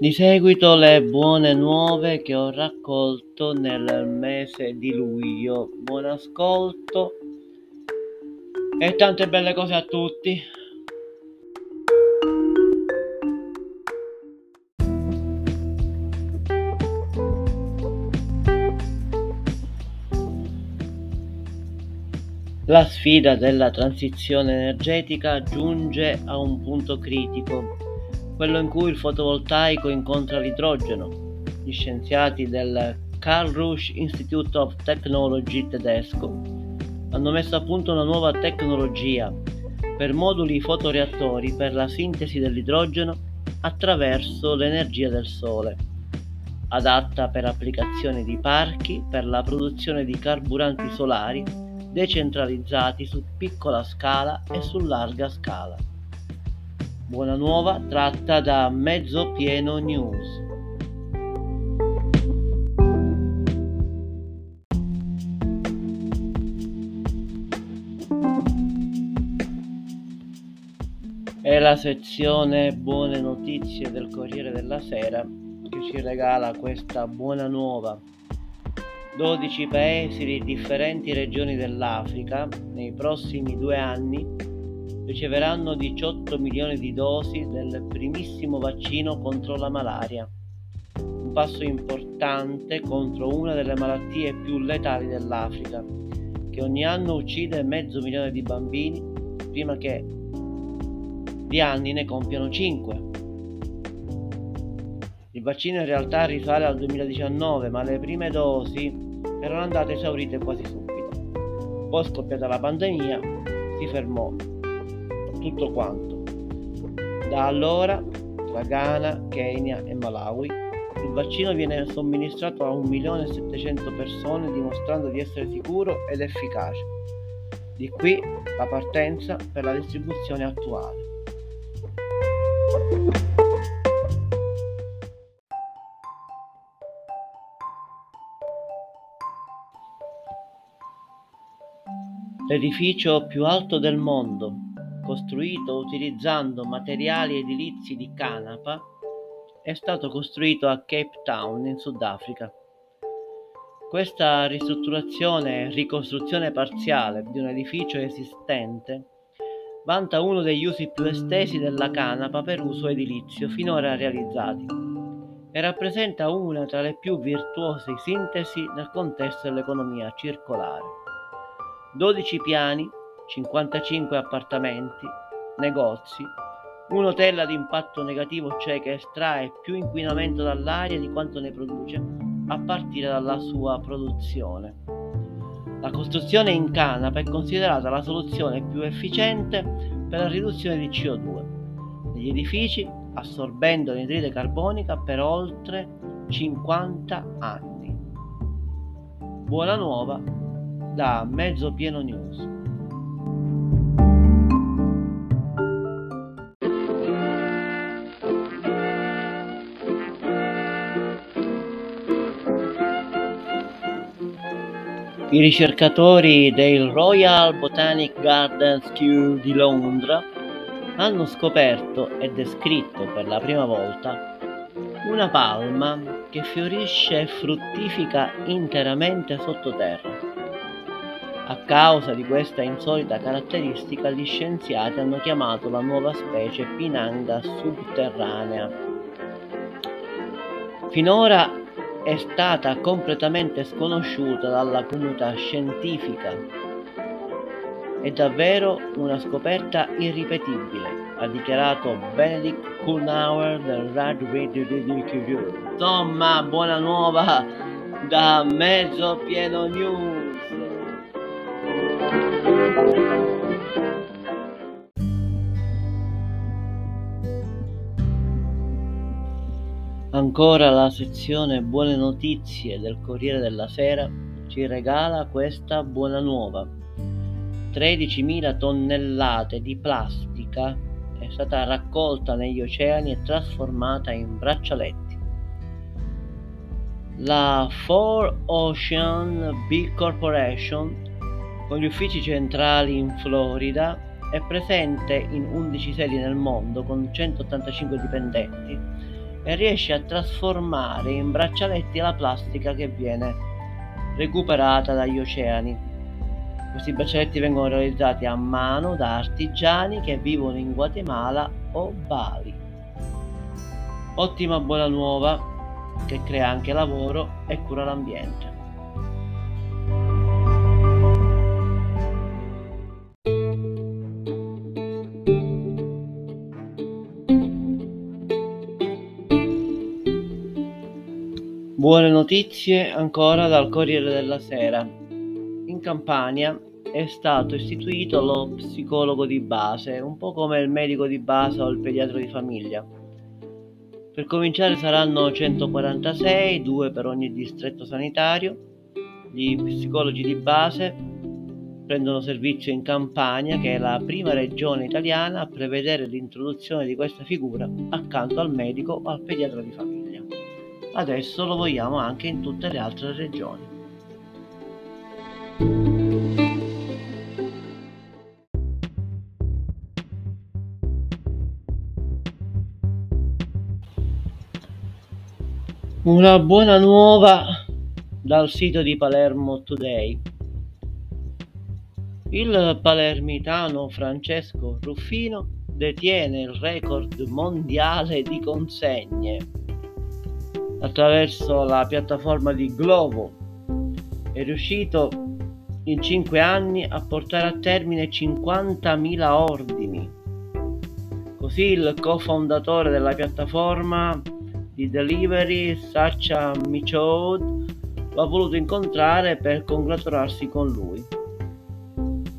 Di seguito le buone nuove che ho raccolto nel mese di luglio. Buon ascolto e tante belle cose a tutti. La sfida della transizione energetica giunge a un punto critico quello in cui il fotovoltaico incontra l'idrogeno. Gli scienziati del Karl Rusch Institute of Technology tedesco hanno messo a punto una nuova tecnologia per moduli fotoreattori per la sintesi dell'idrogeno attraverso l'energia del sole, adatta per applicazioni di parchi per la produzione di carburanti solari decentralizzati su piccola scala e su larga scala. Buona nuova tratta da Mezzo Pieno News. È la sezione Buone notizie del Corriere della Sera che ci regala questa buona nuova. 12 paesi di differenti regioni dell'Africa nei prossimi due anni riceveranno 18 milioni di dosi del primissimo vaccino contro la malaria, un passo importante contro una delle malattie più letali dell'Africa, che ogni anno uccide mezzo milione di bambini prima che di anni ne compiano 5. Il vaccino in realtà risale al 2019, ma le prime dosi erano andate esaurite quasi subito. Poi scoppiata la pandemia, si fermò tutto quanto. Da allora, tra Ghana, Kenya e Malawi, il vaccino viene somministrato a 1.700.000 persone dimostrando di essere sicuro ed efficace. Di qui la partenza per la distribuzione attuale. L'edificio più alto del mondo, costruito utilizzando materiali edilizi di canapa, è stato costruito a Cape Town in Sudafrica. Questa ristrutturazione e ricostruzione parziale di un edificio esistente vanta uno degli usi più estesi della canapa per uso edilizio finora realizzati e rappresenta una tra le più virtuose sintesi nel contesto dell'economia circolare. 12 piani 55 appartamenti, negozi, un hotel ad impatto negativo, cioè che estrae più inquinamento dall'aria di quanto ne produce, a partire dalla sua produzione. La costruzione in canapa è considerata la soluzione più efficiente per la riduzione di CO2 negli edifici, assorbendo l'anidride carbonica per oltre 50 anni. Buona nuova da Mezzo Pieno News. I ricercatori del Royal Botanic Gardens Kew di Londra hanno scoperto e descritto per la prima volta una palma che fiorisce e fruttifica interamente sottoterra. A causa di questa insolita caratteristica, gli scienziati hanno chiamato la nuova specie Pinanga subterranea. Finora è stata completamente sconosciuta dalla comunità scientifica. È davvero una scoperta irripetibile, ha dichiarato Benedict Kuhnauer del Rad Radio di Insomma, buona nuova da Mezzo Pieno News. Ancora la sezione Buone notizie del Corriere della Sera ci regala questa buona nuova. 13.000 tonnellate di plastica è stata raccolta negli oceani e trasformata in braccialetti. La Four Ocean Big Corporation, con gli uffici centrali in Florida, è presente in 11 sedi nel mondo con 185 dipendenti e riesce a trasformare in braccialetti la plastica che viene recuperata dagli oceani. Questi braccialetti vengono realizzati a mano da artigiani che vivono in Guatemala o Bali. Ottima buona nuova che crea anche lavoro e cura l'ambiente. Buone notizie ancora dal Corriere della Sera. In Campania è stato istituito lo psicologo di base, un po' come il medico di base o il pediatra di famiglia. Per cominciare saranno 146, due per ogni distretto sanitario. Gli psicologi di base prendono servizio in Campania, che è la prima regione italiana a prevedere l'introduzione di questa figura accanto al medico o al pediatra di famiglia adesso lo vogliamo anche in tutte le altre regioni. Una buona nuova dal sito di Palermo Today. Il palermitano Francesco Ruffino detiene il record mondiale di consegne attraverso la piattaforma di Glovo. È riuscito in 5 anni a portare a termine 50.000 ordini. Così il cofondatore della piattaforma di delivery, Sacha Michaud, l'ha voluto incontrare per congratularsi con lui.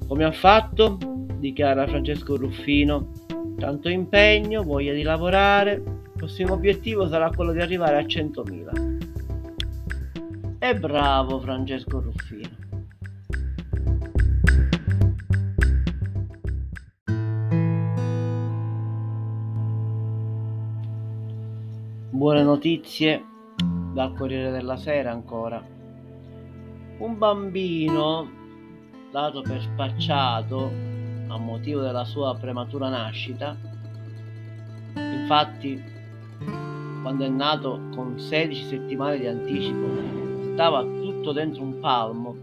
Come ha fatto? dichiara Francesco Ruffino. Tanto impegno, voglia di lavorare, prossimo obiettivo sarà quello di arrivare a 100.000. E bravo Francesco Ruffino. Buone notizie dal Corriere della Sera ancora. Un bambino dato per spacciato a motivo della sua prematura nascita, infatti quando è nato con 16 settimane di anticipo, stava tutto dentro un palmo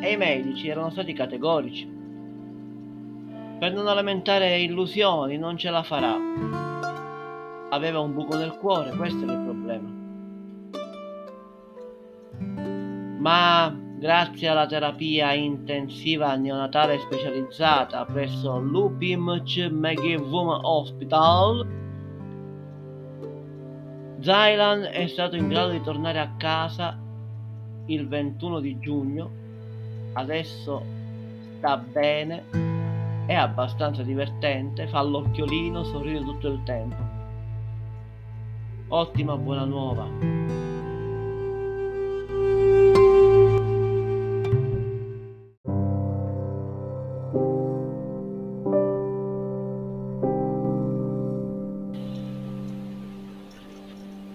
e i medici erano stati categorici. Per non alimentare illusioni, non ce la farà. Aveva un buco nel cuore, questo era il problema. Ma grazie alla terapia intensiva neonatale specializzata presso l'UPIMC McGivum Hospital, Zylan è stato in grado di tornare a casa il 21 di giugno, adesso sta bene, è abbastanza divertente, fa l'occhiolino, sorride tutto il tempo. Ottima buona nuova.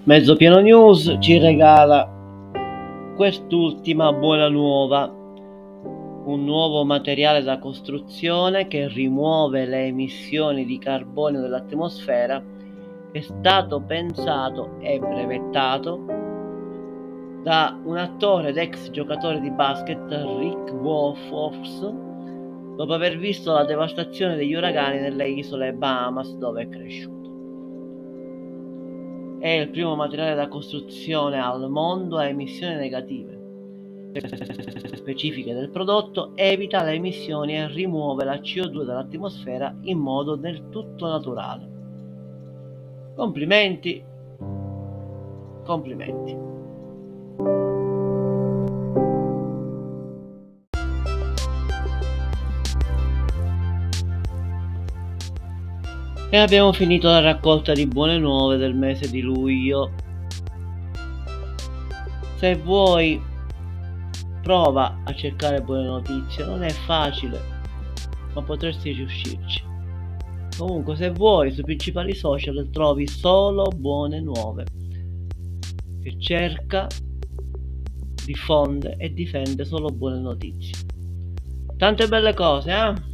Mezzo Piano News ci regala quest'ultima buona nuova, un nuovo materiale da costruzione che rimuove le emissioni di carbonio dall'atmosfera, è stato pensato e brevettato da un attore ed ex giocatore di basket Rick Wolfs dopo aver visto la devastazione degli uragani nelle isole Bahamas dove è cresciuto. È il primo materiale da costruzione al mondo a emissioni negative. Specifiche del prodotto evita le emissioni e rimuove la CO2 dall'atmosfera in modo del tutto naturale. Complimenti, complimenti. E abbiamo finito la raccolta di buone nuove del mese di luglio. Se vuoi prova a cercare buone notizie, non è facile, ma potresti riuscirci. Comunque se vuoi sui principali social trovi solo buone nuove. Che cerca, diffonde e difende solo buone notizie. Tante belle cose, eh?